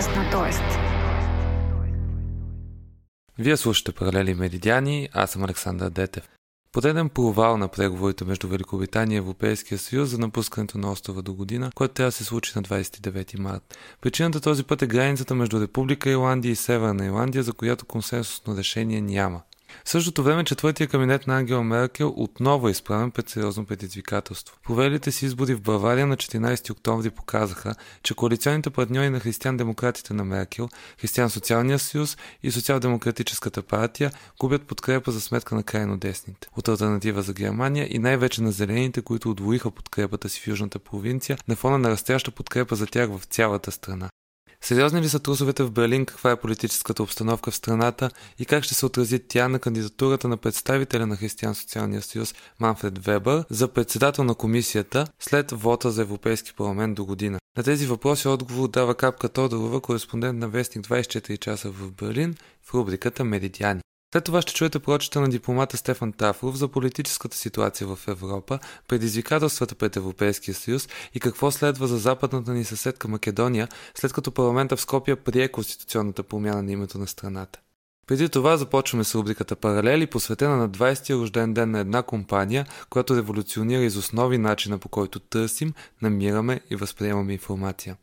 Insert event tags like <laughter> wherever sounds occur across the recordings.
подкаст на Тоест. Вие слушате Паралели Меридиани, аз съм Александър Детев. Подеден провал на преговорите между Великобритания и Европейския съюз за напускането на острова до година, което трябва да се случи на 29 март. Причината този път е границата между Република Ирландия и Северна Ирландия, за която консенсусно решение няма. В същото време четвъртия кабинет на Ангела Меркел отново е изправен пред сериозно предизвикателство. Провелите си избори в Бавария на 14 октомври показаха, че коалиционните партньори на християн-демократите на Меркел, Християн-социалния съюз и Социал-демократическата партия губят подкрепа за сметка на крайно десните. От альтернатива за Германия и най-вече на зелените, които отвоиха подкрепата си в южната провинция на фона на растяща подкрепа за тях в цялата страна. Сериозни ли са трусовете в Берлин, каква е политическата обстановка в страната и как ще се отрази тя на кандидатурата на представителя на Християн-социалния съюз Манфред Вебър за председател на комисията след вота за Европейски парламент до година? На тези въпроси отговор дава Капка Тодорова, кореспондент на Вестник 24 часа в Берлин в рубриката Меридиани. След това ще чуете прочета на дипломата Стефан Тафров за политическата ситуация в Европа, предизвикателствата пред Европейския съюз и какво следва за западната ни съседка Македония, след като парламента в Скопия прие конституционната промяна на името на страната. Преди това започваме с рубриката Паралели, посветена на 20-я рожден ден на една компания, която революционира из основи начина по който търсим, намираме и възприемаме информация.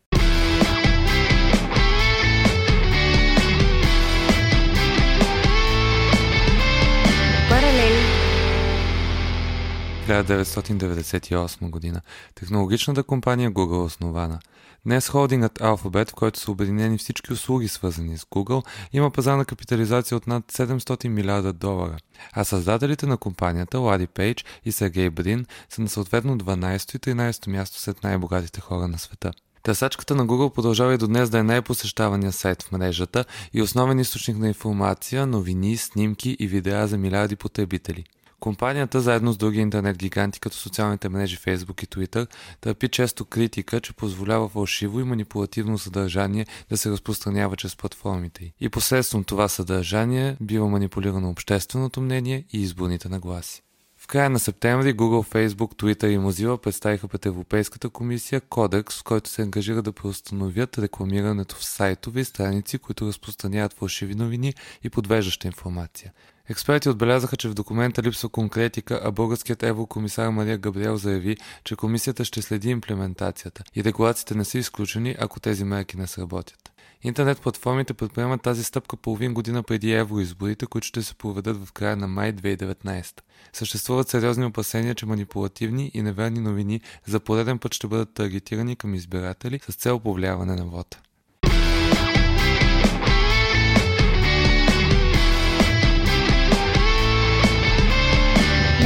1998 година. Технологичната компания Google основана. Днес холдингът Alphabet, в който са обединени всички услуги свързани с Google, има пазарна капитализация от над 700 милиарда долара, а създателите на компанията Лади Пейдж и Сергей Брин са на съответно 12 и 13 място сред най-богатите хора на света. Търсачката на Google продължава и до днес да е най-посещавания сайт в мрежата и основен източник на информация, новини, снимки и видеа за милиарди потребители – Компанията, заедно с други интернет гиганти, като социалните мрежи Facebook и Twitter, търпи често критика, че позволява фалшиво и манипулативно съдържание да се разпространява чрез платформите й. И посредством това съдържание бива манипулирано общественото мнение и изборните нагласи. В края на септември Google, Facebook, Twitter и Mozilla представиха пред Европейската комисия кодекс, в който се ангажира да преустановят рекламирането в сайтове и страници, които разпространяват фалшиви новини и подвеждаща информация. Експерти отбелязаха, че в документа липсва конкретика, а българският еврокомисар Мария Габриел заяви, че комисията ще следи имплементацията и регулациите не са изключени, ако тези мерки не сработят. Интернет платформите предприемат тази стъпка половин година преди евроизборите, които ще се проведат в края на май 2019. Съществуват сериозни опасения, че манипулативни и неверни новини за пореден път ще бъдат таргетирани към избиратели с цел повлияване на вода.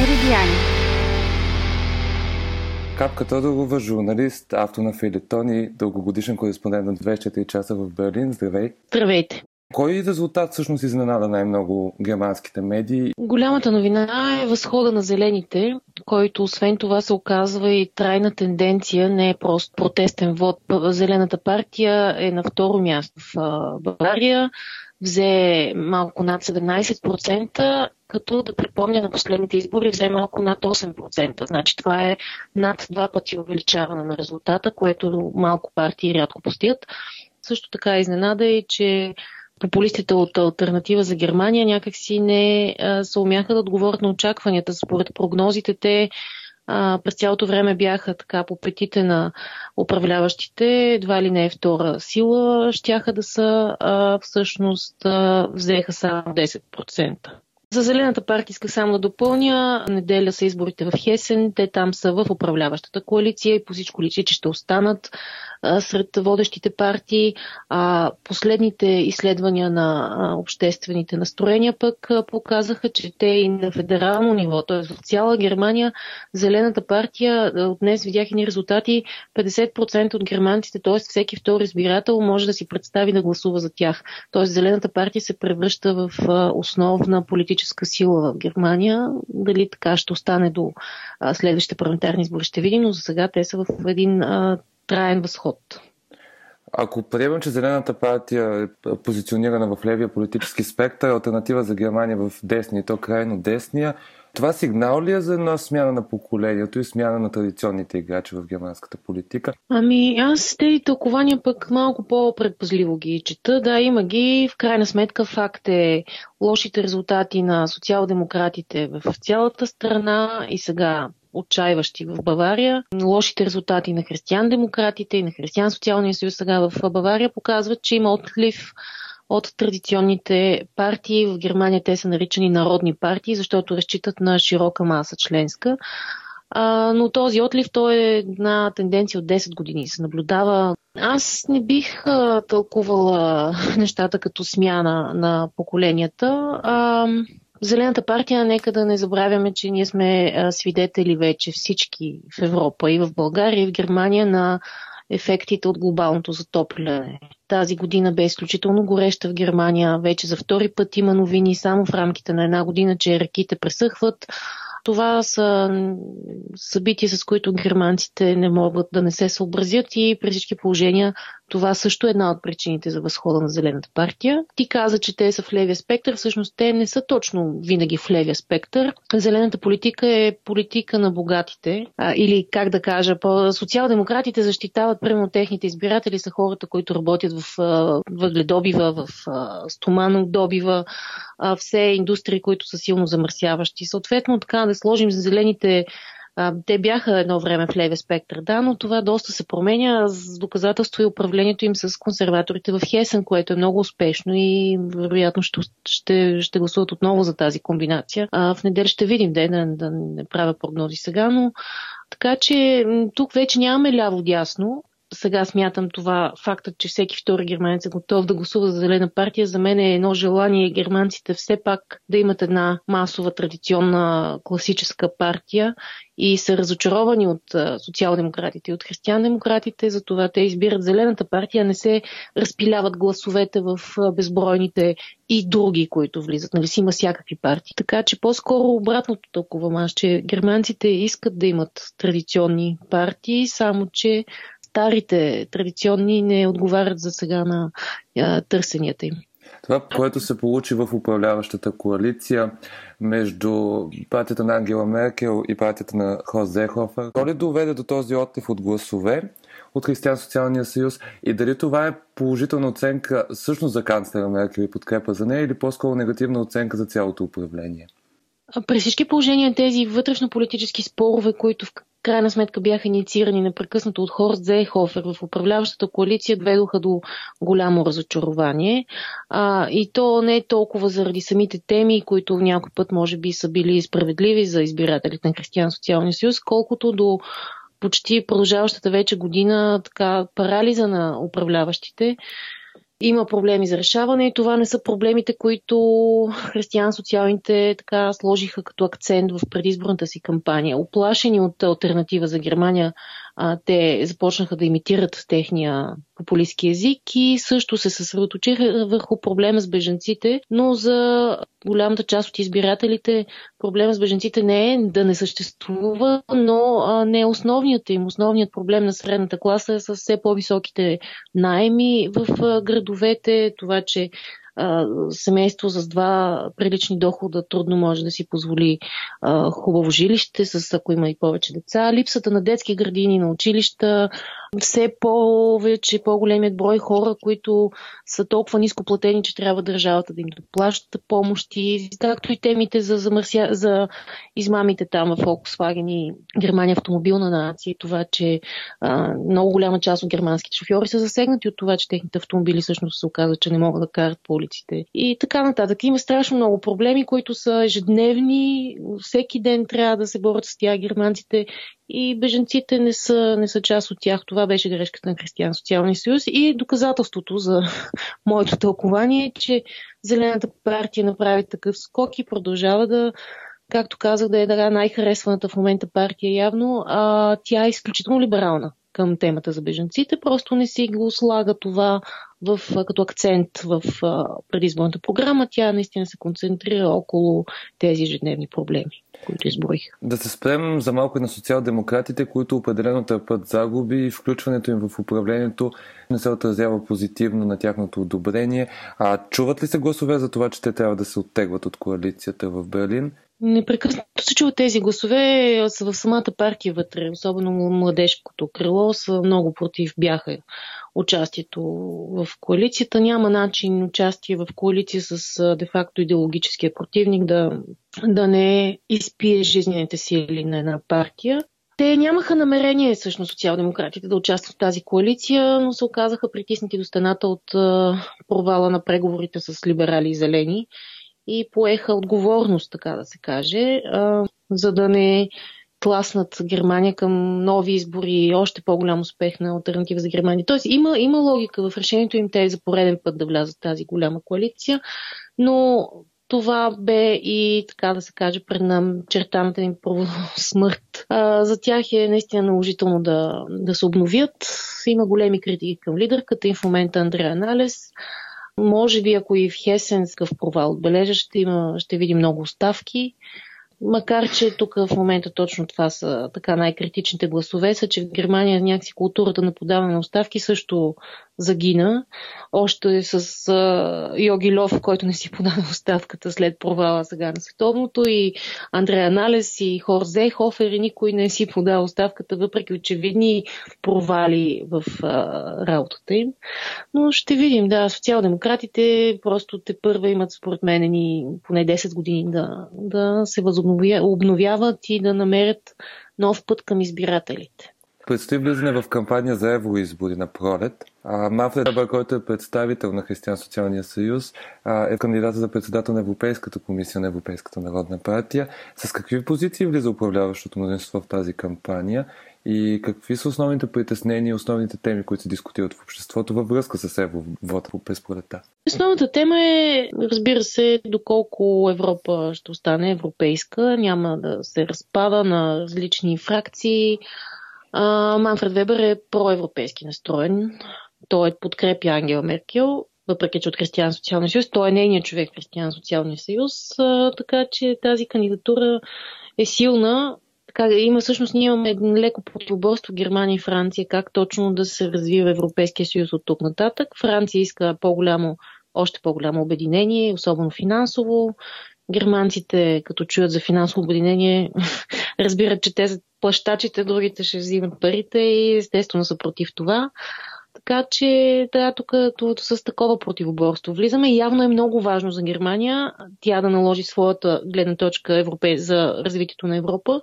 Меридиани. Капка Тодорова, журналист, автор на Филетон и дългогодишен кореспондент на 24 часа в Берлин. Здравей! Здравейте! Кой резултат всъщност изненада най-много германските медии? Голямата новина е възхода на зелените, който освен това се оказва и трайна тенденция, не е просто протестен вод. Зелената партия е на второ място в Бавария, взе малко над 17%, като да припомня на последните избори взе малко над 8%. Значи това е над два пъти увеличаване на резултата, което малко партии рядко постигат. Също така изненада е, че популистите от Альтернатива за Германия някакси не се умяха да отговорят на очакванията. Според прогнозите те през цялото време бяха така по петите на управляващите, едва ли не е втора сила, щяха да са, а, всъщност а, взеха само 10%. За Зелената партия иска само да допълня. Неделя са изборите в Хесен. Те там са в управляващата коалиция и по всичко личи, че ще останат. сред водещите партии. А последните изследвания на обществените настроения пък показаха, че те и на федерално ниво, т.е. в цяла Германия, Зелената партия, от днес видях и резултати, 50% от германците, т.е. всеки втори избирател може да си представи да гласува за тях. Т.е. Зелената партия се превръща в основна политическа сила в Германия. Дали така ще остане до следващите парламентарни избори, ще видим, но за сега те са в един траен възход. Ако приемем, че Зелената партия е позиционирана в левия политически спектър, альтернатива за Германия в десния, то крайно десния, това сигнал ли е за една смяна на поколението и смяна на традиционните играчи в германската политика? Ами аз тези тълкования пък малко по-предпазливо ги чета. Да, има ги. В крайна сметка факт е лошите резултати на социал-демократите в цялата страна и сега отчаиващи в Бавария. Лошите резултати на християн-демократите и на християн-социалния съюз сега в Бавария показват, че има отлив от традиционните партии. В Германия те са наричани народни партии, защото разчитат на широка маса членска. А, но този отлив, той е една тенденция от 10 години. Се наблюдава. Аз не бих а, тълкувала <laughs> нещата като смяна на поколенията. А, Зелената партия, нека да не забравяме, че ние сме свидетели вече всички в Европа и в България и в Германия на ефектите от глобалното затопляне. Тази година бе изключително гореща в Германия. Вече за втори път има новини само в рамките на една година, че реките пресъхват. Това са събития, с които германците не могат да не се съобразят и при всички положения това също е една от причините за възхода на Зелената партия. Ти каза, че те са в левия спектър. Всъщност те не са точно винаги в левия спектър. Зелената политика е политика на богатите. А, или, как да кажа, социал-демократите защитават, примерно, техните избиратели са хората, които работят в въгледобива, в стоманодобива, все индустрии, които са силно замърсяващи. Съответно, така да сложим за зелените те бяха едно време в левия спектър, да, но това доста се променя с доказателство и управлението им с консерваторите в Хесен, което е много успешно и вероятно ще, ще, ще гласуват отново за тази комбинация. А, в неделя ще видим, да, да, да не правя прогнози сега, но така че тук вече нямаме ляво-дясно сега смятам това фактът, че всеки втори германец е готов да гласува за зелена партия, за мен е едно желание германците все пак да имат една масова традиционна класическа партия и са разочаровани от социал-демократите и от християн-демократите, затова те избират зелената партия, не се разпиляват гласовете в безбройните и други, които влизат. Нали си има всякакви партии. Така че по-скоро обратното толкова аз, че германците искат да имат традиционни партии, само че старите традиционни не отговарят за сега на а, търсенията им. Това, което се получи в управляващата коалиция между партията на Ангела Меркел и партията на Хост Зехофер, то ли доведе до този отлив от гласове от Християн-социалния съюз и дали това е положителна оценка всъщност за канцлера Меркел и подкрепа за нея или по-скоро негативна оценка за цялото управление? При всички положения тези вътрешно-политически спорове, които в крайна сметка бяха инициирани непрекъснато от Хорст Зейхофер в управляващата коалиция, доведоха до голямо разочарование. А, и то не е толкова заради самите теми, които някой път може би са били справедливи за избирателите на Християн Социалния съюз, колкото до почти продължаващата вече година така парализа на управляващите, има проблеми за решаване и това не са проблемите, които християн-социалните така сложиха като акцент в предизборната си кампания. Оплашени от альтернатива за Германия, а, те започнаха да имитират техния популистски език и също се съсредоточиха върху проблема с беженците, но за голямата част от избирателите проблема с беженците не е да не съществува, но а, не е основният им. Основният проблем на средната класа е с все по-високите найеми в градовете, това, че семейство с два прилични дохода трудно може да си позволи хубаво жилище, с ако има и повече деца. Липсата на детски градини, на училища, все повече, по-големият брой хора, които са толкова ниско платени, че трябва държавата да им доплаща помощи, както и темите за, замърся... за измамите там в Volkswagen и Германия автомобилна нация, това, че а, много голяма част от германските шофьори са засегнати от това, че техните автомобили всъщност се оказва, че не могат да карат по улиците. И така нататък. Има страшно много проблеми, които са ежедневни. Всеки ден трябва да се борят с тях германците и беженците не са, не са част от тях. Това беше грешката на Християн Социалния съюз и доказателството за <laughs> моето тълкование е, че Зелената партия направи такъв скок и продължава да както казах, да е да най-харесваната в момента партия явно, а тя е изключително либерална към темата за беженците, просто не си го слага това в, като акцент в предизборната програма. Тя наистина се концентрира около тези ежедневни проблеми, които изброих. Да се спрем за малко на социал-демократите, които определено търпат загуби и включването им в управлението не се отразява позитивно на тяхното одобрение. А чуват ли се гласове за това, че те трябва да се оттегват от коалицията в Берлин? Непрекъснато се чуват тези гласове са в самата партия вътре, особено младежкото крило, са много против бяха участието в коалицията. Няма начин участие в коалиция с де-факто идеологическия противник да, да не изпие жизнените сили на една партия. Те нямаха намерение, всъщност, социал-демократите да участват в тази коалиция, но се оказаха притиснати до стената от провала на преговорите с либерали и зелени и поеха отговорност, така да се каже, за да не тласнат Германия към нови избори и още по-голям успех на альтернатива за Германия. Тоест има, има логика в решението им те за пореден път да влязат в тази голяма коалиция, но това бе и, така да се каже, пред нам чертаната им смърт. А, за тях е наистина наложително да, да се обновят. Има големи критики към лидерката и в момента Андрея Налес. Може би, ако и в Хесен такъв провал отбележа, ще, има, ще видим много оставки. Макар, че тук в момента точно това са така най-критичните гласове, са, че в Германия някакси културата на подаване на оставки също загина. Още с а, Йоги Лов, който не си подаде оставката след провала сега на световното, и Андрея Налес, и Хор Зейхофер, и никой не си подава оставката, въпреки очевидни провали в а, работата им. Но ще видим, да, социал-демократите просто те първа имат, според мен, ни поне 10 години да, да се възобновяват и да намерят нов път към избирателите. Предстои влизане в кампания за евроизбори на пролет. Мафред Абър, който е представител на Християн Социалния съюз, е кандидата за председател на Европейската комисия на Европейската народна партия. С какви позиции влиза управляващото мнозинство в тази кампания и какви са основните притеснения и основните теми, които се дискутират в обществото във връзка с евровода през пролета? Основната тема е, разбира се, доколко Европа ще остане европейска, няма да се разпада на различни фракции, Манфред Вебер е проевропейски настроен. Той подкрепя Ангела Меркел, въпреки че от Християн Социалния съюз. Той е нейният човек Християн Социалния съюз, а, така че тази кандидатура е силна. Така, има всъщност, ние имаме леко противоборство Германия и Франция, как точно да се развива Европейския съюз от тук нататък. Франция иска по-голямо, още по-голямо обединение, особено финансово. Германците, като чуят за финансово обединение, <laughs> разбират, че те са плащачите, другите ще взимат парите и естествено са против това. Така че да, тук с такова противоборство влизаме. Явно е много важно за Германия тя да наложи своята гледна точка Европе... за развитието на Европа,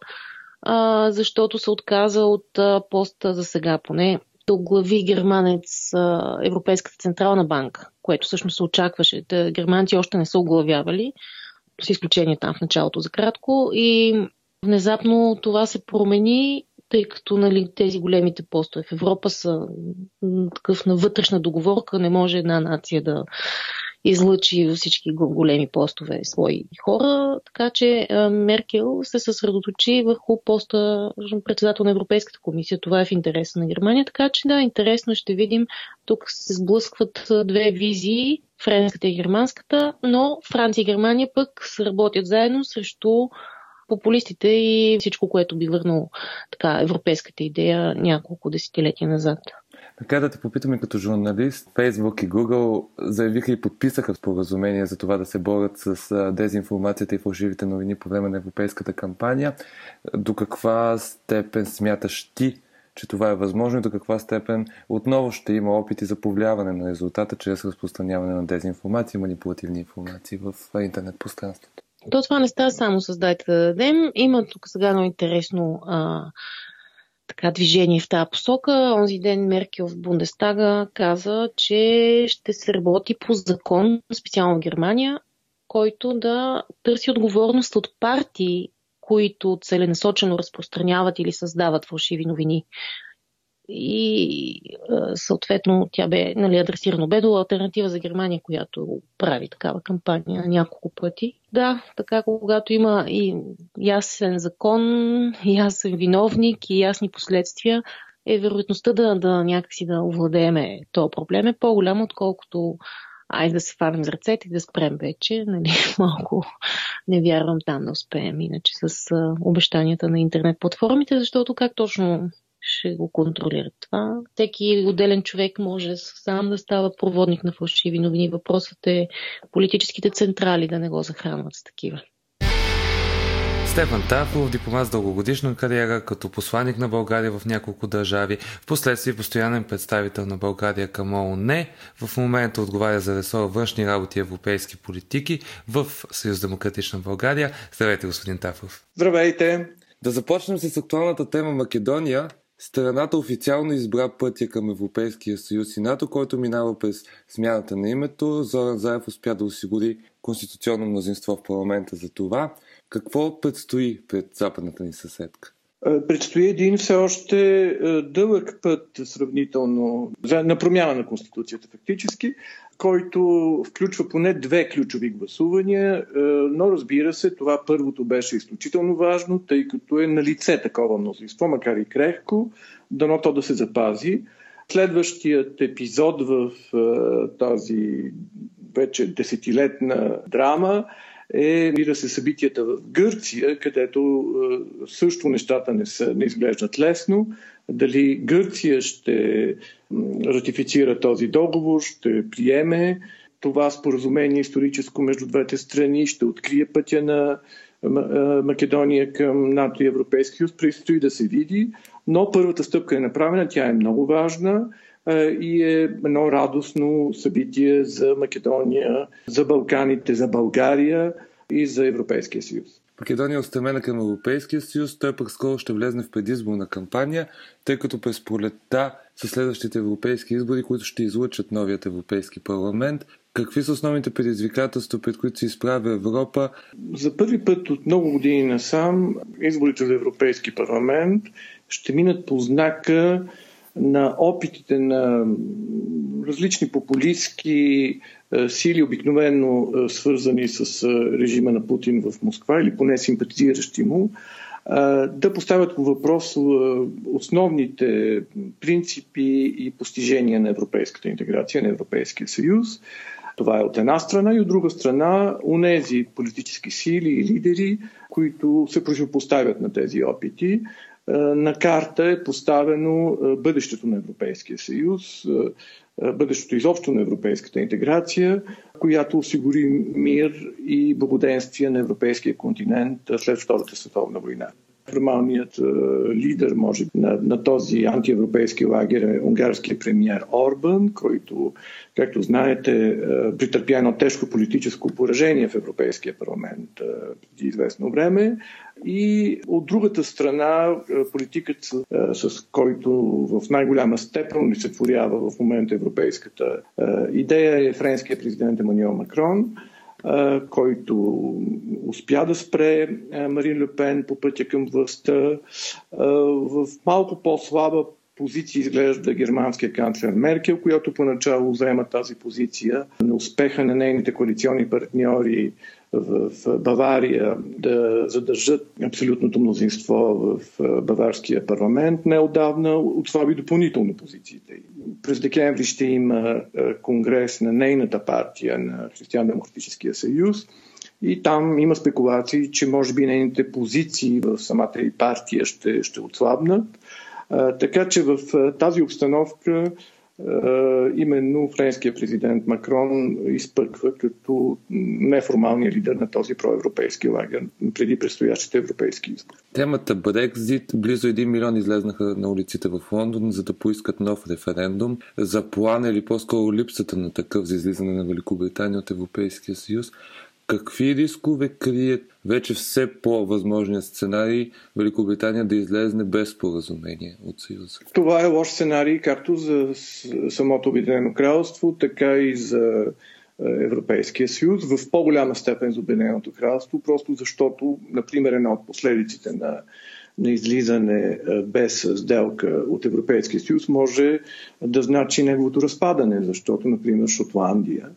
а, защото се отказа от а, поста за сега поне до глави германец а, Европейската централна банка, което всъщност се очакваше. Германци още не са оглавявали, с изключение там в началото за кратко. И Внезапно това се промени, тъй като нали, тези големите постове в Европа са такъв на вътрешна договорка, не може една нация да излъчи във всички големи постове свои хора, така че Меркел се съсредоточи върху поста председател на Европейската комисия. Това е в интереса на Германия, така че да, интересно ще видим. Тук се сблъскват две визии, френската и германската, но Франция и Германия пък се работят заедно срещу популистите и всичко, което би върнало така европейската идея няколко десетилетия назад. Така да те попитаме като журналист, Facebook и Google заявиха и подписаха споразумение за това да се борят с дезинформацията и фалшивите новини по време на европейската кампания. До каква степен смяташ ти, че това е възможно и до каква степен отново ще има опити за повлияване на резултата чрез разпространяване на дезинформация и манипулативни информации в интернет пространството? То това не става само с дайте да дадем. Има тук сега много интересно а, така, движение в тази посока. Онзи ден Меркел в Бундестага каза, че ще се работи по закон, специално в Германия, който да търси отговорност от партии, които целенасочено разпространяват или създават фалшиви новини. И съответно тя бе нали, адресирано бе до альтернатива за Германия, която прави такава кампания няколко пъти. Да, така когато има и ясен закон, <laughs> ясен виновник и ясни последствия, е вероятността да, да някакси да овладееме този проблем е по-голяма, отколкото айде да се фанем за ръцете и да спрем вече. Нали, <laughs> малко не вярвам там да успеем, иначе с обещанията на интернет платформите, защото как точно ще го контролират това. Всеки отделен човек може сам да става проводник на фалшиви новини. Въпросът е политическите централи да не го захранват с такива. Стефан Тафов, дипломат с дългогодишна кариера, като посланник на България в няколко държави, в последствие постоянен представител на България към ООН, в момента отговаря за ресора външни работи и европейски политики в Съюз Демократична България. Здравейте, господин Тафов. Здравейте! Да започнем с актуалната тема Македония. Страната официално избра пътя към Европейския съюз и НАТО, който минава през смяната на името. Зоран Заев успя да осигури конституционно мнозинство в парламента за това. Какво предстои пред западната ни съседка? Е, предстои един все още е, дълъг път сравнително на промяна на Конституцията фактически, който включва поне две ключови гласувания, е, но разбира се, това първото беше изключително важно, тъй като е на лице такова мнозинство, макар и крехко, дано то да се запази. Следващият епизод в тази вече десетилетна драма е, мира се, събитията в Гърция, където е, също нещата не, са, не изглеждат лесно. Дали Гърция ще ратифицира този договор, ще приеме това споразумение историческо между двете страни, ще открие пътя на е, Македония към НАТО и Европейски съюз, предстои да се види, но първата стъпка е направена, тя е много важна и е едно радостно събитие за Македония, за Балканите, за България и за Европейския съюз. Македония е устремена към Европейския съюз, той пък скоро ще влезне в предизборна кампания, тъй като през пролетта са следващите европейски избори, които ще излучат новият Европейски парламент. Какви са основните предизвикателства, пред които се изправя Европа? За първи път от много години насам изборите за Европейски парламент ще минат по знака на опитите на различни популистски е, сили, обикновено е, свързани с е, режима на Путин в Москва или поне симпатизиращи му, да поставят по въпрос основните принципи и постижения на европейската интеграция, на Европейския съюз. Това е от една страна и от друга страна унези политически сили и лидери, които се противопоставят на тези опити, на карта е поставено е, бъдещето на Европейския съюз, е, бъдещето изобщо на европейската интеграция, която осигури мир и благоденствие на европейския континент след Втората световна война. Формалният лидер, може на, на този антиевропейски лагер е унгарския премьер Орбан, който, както знаете, претърпя едно тежко политическо поражение в Европейския парламент преди известно време. И от другата страна, политикът, с който в най-голяма степен олицетворява в момента европейската идея е френския президент Емануел Макрон, който успя да спре Марин Люпен по пътя към властта в малко по-слаба позиция изглежда германския канцлер Меркел, която поначало взема тази позиция. на успеха на нейните коалиционни партньори в Бавария да задържат абсолютното мнозинство в баварския парламент неодавна отслаби допълнително позициите. През декември ще има конгрес на нейната партия на Християн-демократическия съюз и там има спекулации, че може би нейните позиции в самата и партия ще, ще отслабнат. Така че в тази обстановка именно френския президент Макрон изпъква като неформалния лидер на този проевропейски лагер преди предстоящите европейски избори. Темата Брекзит. Близо 1 милион излезнаха на улиците в Лондон, за да поискат нов референдум за план или по-скоро липсата на такъв за излизане на Великобритания от Европейския съюз. Какви рискове крият вече все по-възможният сценарий Великобритания да излезне без споразумение от Съюза? Това е лош сценарий както за самото Обединено кралство, така и за Европейския съюз, в по-голяма степен за Обединеното кралство, просто защото, например, една от последиците на, на излизане без сделка от Европейския съюз може да значи неговото разпадане, защото, например, Шотландия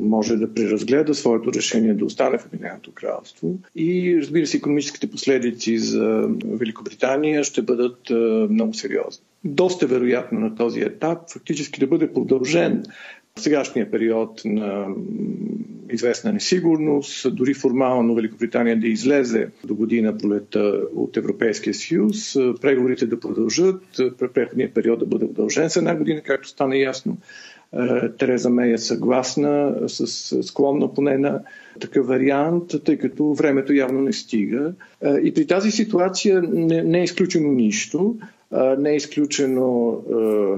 може да преразгледа своето решение да остане в Обединеното кралство. И разбира се, економическите последици за Великобритания ще бъдат много сериозни. Доста вероятно на този етап фактически да бъде продължен сегашния период на известна несигурност, дори формално Великобритания да излезе до година пролета от Европейския съюз, преговорите да продължат, преходният период да бъде удължен с една година, както стана ясно е, Тереза Мей е съгласна, с, склонна поне на такъв вариант, тъй като времето явно не стига. Е, и при тази ситуация не, не е изключено нищо. Е, не е изключено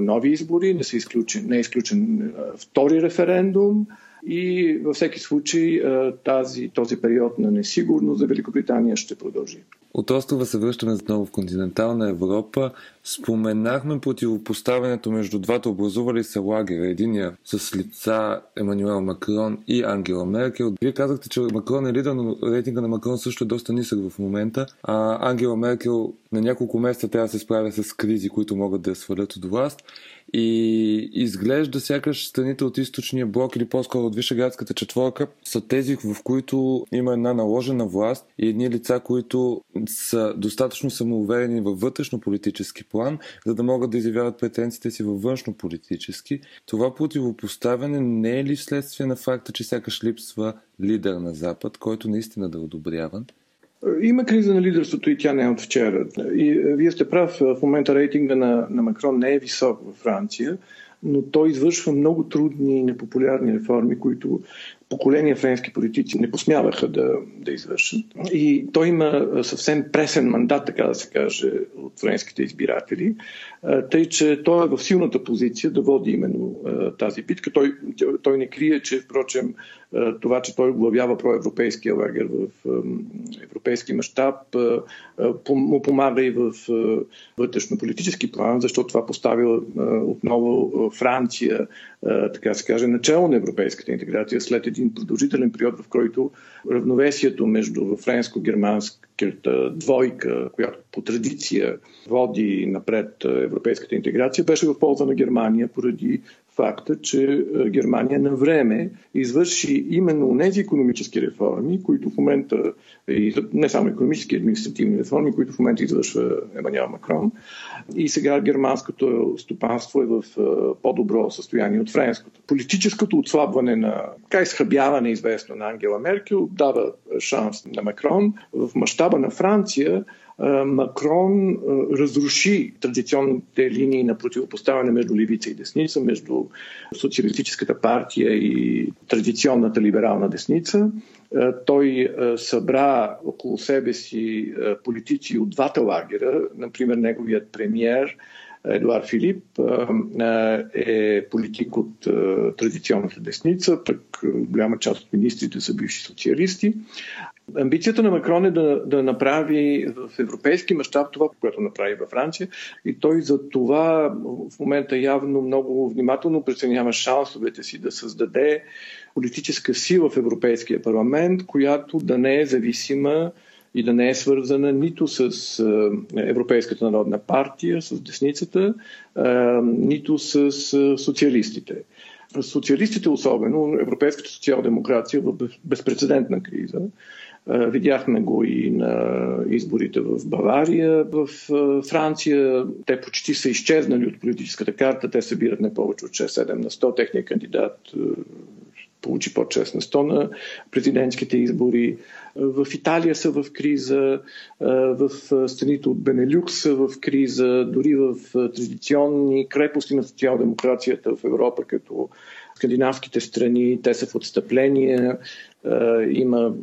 нови избори, не, са изключен, не е изключен втори референдум. И във всеки случай тази, този период на несигурност за Великобритания ще продължи. От острова се връщаме отново в континентална Европа. Споменахме противопоставянето между двата образували се лагера. Единия с лица Емануел Макрон и Ангела Меркел. Вие казахте, че Макрон е лидер, но рейтинга на Макрон също е доста нисък в момента. А Ангела Меркел на няколко месеца трябва да се справя с кризи, които могат да я свалят от власт. И изглежда сякаш страните от източния блок или по-скоро от Вишеградската четворка са тези, в които има една наложена власт и едни лица, които са достатъчно самоуверени във вътрешно-политически план, за да могат да изявяват претенциите си във външно-политически. Това противопоставяне не е ли вследствие на факта, че сякаш липсва лидер на Запад, който наистина да е одобряван? Има криза на лидерството и тя не е от вчера. И е, вие сте прав, в момента рейтинга на, на Макрон не е висок във Франция, но той извършва много трудни и непопулярни реформи, които поколения френски политици не посмяваха да, да извършат. И той има съвсем пресен мандат, така да се каже, от френските избиратели, тъй че той е в силната позиция да води именно тази битка. Той, той не крие, че, впрочем, това, че той оглавява проевропейския лагер в европейски мащаб, му помага и в вътрешно-политически план, защото това поставя отново Франция, така се каже, начало на европейската интеграция след един продължителен период, в който равновесието между френско-германската двойка, която по традиция води напред европейската интеграция, беше в полза на Германия поради факта, че Германия на време извърши именно тези економически реформи, които в момента, не само економически, административни реформи, които в момента извършва Еманиел Макрон. И сега германското стопанство е в по-добро състояние от френското. Политическото отслабване на, така изхъбяване известно на Ангела Меркел дава шанс на Макрон. В мащаба на Франция Макрон разруши традиционните линии на противопоставяне между левица и десница, между социалистическата партия и традиционната либерална десница. Той събра около себе си политици от двата лагера, например неговият премьер Едуард Филип е политик от традиционната десница, пък голяма част от министрите са бивши социалисти. Амбицията на Макрон е да, да направи в европейски мащаб това, което направи във Франция и той за това в момента явно много внимателно преценява шансовете си да създаде политическа сила в Европейския парламент, която да не е зависима и да не е свързана нито с Европейската народна партия, с десницата, нито с социалистите. Социалистите особено, европейската социал-демокрация в безпредседентна криза, Видяхме го и на изборите в Бавария, в Франция. Те почти са изчезнали от политическата карта. Те събират не повече от 6-7 на 100. Техният кандидат получи под 6 на 100 на президентските избори. В Италия са в криза, в страните от Бенелюкс са в криза, дори в традиционни крепости на социал-демокрацията в Европа, като скандинавските страни, те са в отстъпление. Има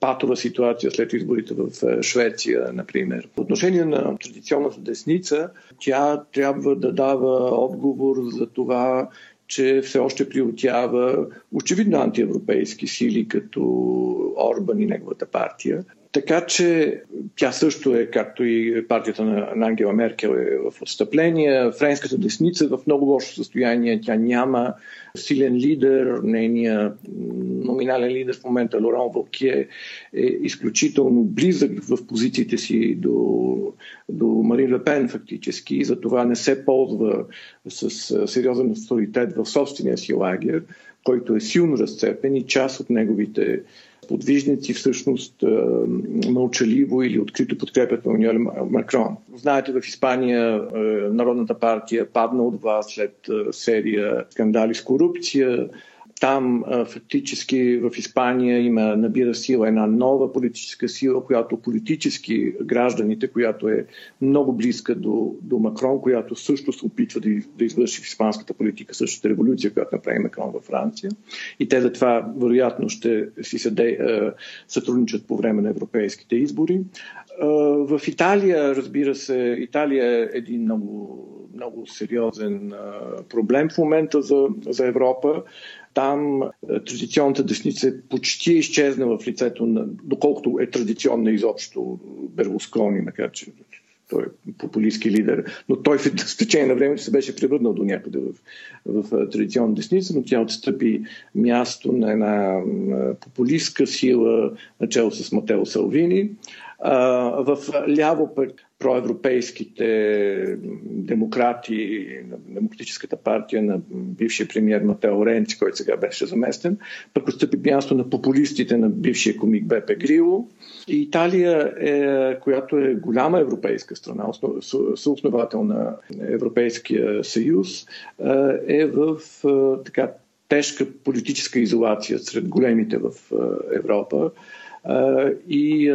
патова ситуация след изборите в Швеция, например. По отношение на традиционната десница, тя трябва да дава отговор за това, че все още приотява очевидно антиевропейски сили, като Орбан и неговата партия. Така че тя също е, както и партията на Ангела Меркел е в отстъпление. Френската десница е в много лошо състояние. Тя няма силен лидер. Нейният номинален лидер в момента, Лоран Валкие, е изключително близък в позициите си до, до Марин Лепен фактически и затова не се ползва с сериозен авторитет в собствения си лагер, който е силно разцепен и част от неговите подвижници всъщност мълчаливо или открито подкрепят Емануел Макрон. Знаете, в Испания Народната партия падна от вас след серия скандали с корупция. Там фактически в Испания има, набира сила една нова политическа сила, която политически гражданите, която е много близка до, до Макрон, която също се опитва да, да извърши в испанската политика същата революция, която направи Макрон във Франция. И те за това вероятно ще си съде, сътрудничат по време на европейските избори. В Италия, разбира се, Италия е един много, много сериозен проблем в момента за, за Европа. Там е, традиционната десница е почти изчезна в лицето на, доколкото е традиционна изобщо Берлускони, макар че той е популистски лидер, но той в <laughs> течение на времето се беше превърнал до някъде в, в, в традиционна десница, но тя отстъпи място на една популистска сила, начало с Матео Салвини. В ляво пък проевропейските демократи, Демократическата партия на бившия премьер Матео Ренци, който сега беше заместен, пък отстъпи място на популистите на бившия комик Бепе Грило. И Италия, е, която е голяма европейска страна, съосновател на Европейския съюз, е, в така тежка политическа изолация сред големите в Европа и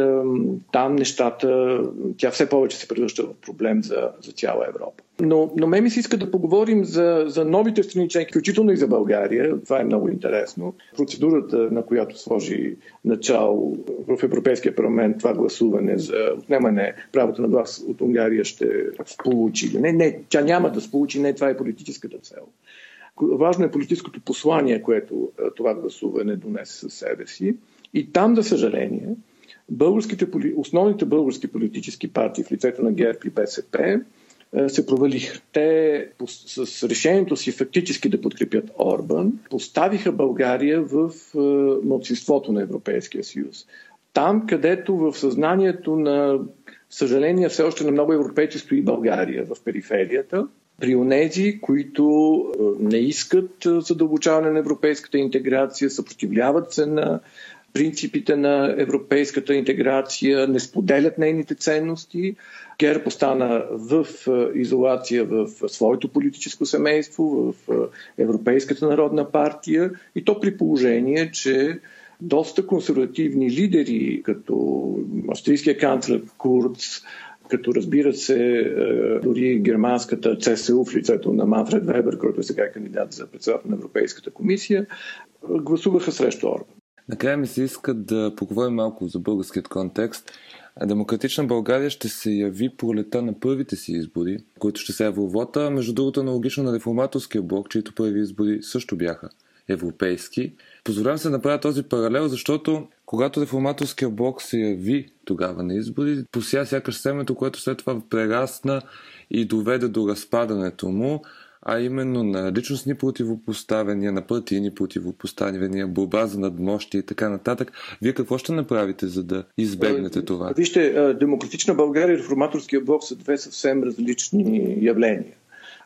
там нещата, тя все повече се превръща в проблем за, за цяла Европа. Но, но ме ми се иска да поговорим за, за новите страни членки, включително и за България. Това е много интересно. Процедурата, на която сложи начало в Европейския парламент това гласуване за отнемане правото на глас от Унгария ще получи. Не, не, тя няма да сполучи, не това е политическата цел. Важно е политическото послание, което това гласуване донесе със себе си. И там, за съжаление, българските, основните български политически партии в лицето на ГЕРБ и БСП е, се провалиха. Те с решението си фактически да подкрепят Орбан поставиха България в е, младсинството на Европейския съюз. Там, където в съзнанието на съжаление все още на много европейци стои България в периферията, при онези, които е, не искат задълбочаване на европейската интеграция, съпротивляват се на принципите на европейската интеграция, не споделят нейните ценности. ГЕРБ остана в е, изолация в своето политическо семейство, в е, Европейската народна партия и то при положение, че доста консервативни лидери, като австрийския канцлер Курц, като разбира се е, дори германската ЦСУ в лицето на Манфред Вебер, който е сега кандидат за председател на Европейската комисия, гласуваха срещу Орбан. Накрая ми се иска да поговорим малко за българският контекст. Демократична България ще се яви пролета на първите си избори, които ще се вота. Между другото, аналогично на реформаторския блок, чието първи избори също бяха европейски. Позволявам се да направя този паралел, защото когато реформаторския блок се яви тогава на избори, пося сякаш семето, което след това прерасна и доведе до разпадането му а именно на личностни противопоставяния, на партийни противопоставяния, борба за надмощи и така нататък. Вие какво ще направите, за да избегнете това? Вижте, Демократична България и Реформаторския блок са две съвсем различни явления.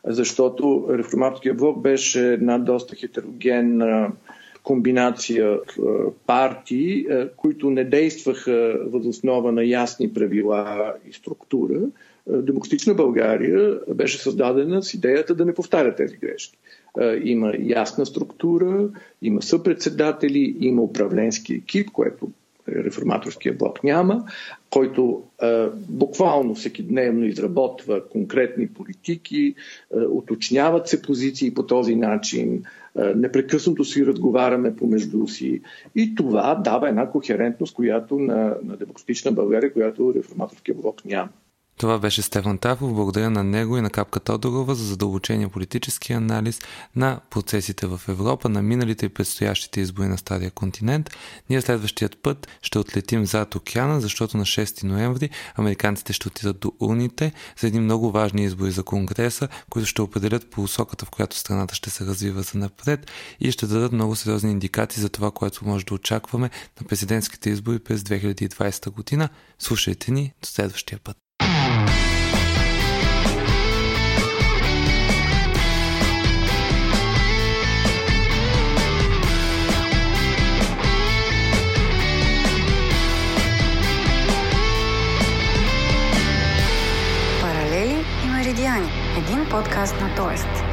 Защото Реформаторския блок беше една доста хетерогенна комбинация партии, които не действаха възоснова на ясни правила и структура, Демократична България беше създадена с идеята да не повтаря тези грешки. Има ясна структура, има съпредседатели, има управленски екип, което реформаторския блок няма, който е, буквално всеки дневно изработва конкретни политики, е, уточняват се позиции по този начин, е, непрекъснато си разговаряме помежду си и това дава една кохерентност, която на, на демократична България, която реформаторския блок няма. Това беше Стефан Тафов. Благодаря на него и на Капка Тодорова за задълбочения политически анализ на процесите в Европа, на миналите и предстоящите избори на Стария континент. Ние следващият път ще отлетим зад океана, защото на 6 ноември американците ще отидат до урните за едни много важни избори за Конгреса, които ще определят посоката, в която страната ще се развива за напред и ще дадат много сериозни индикации за това, което може да очакваме на президентските избори през 2020 година. Слушайте ни до следващия път. Подкаст на Тоест.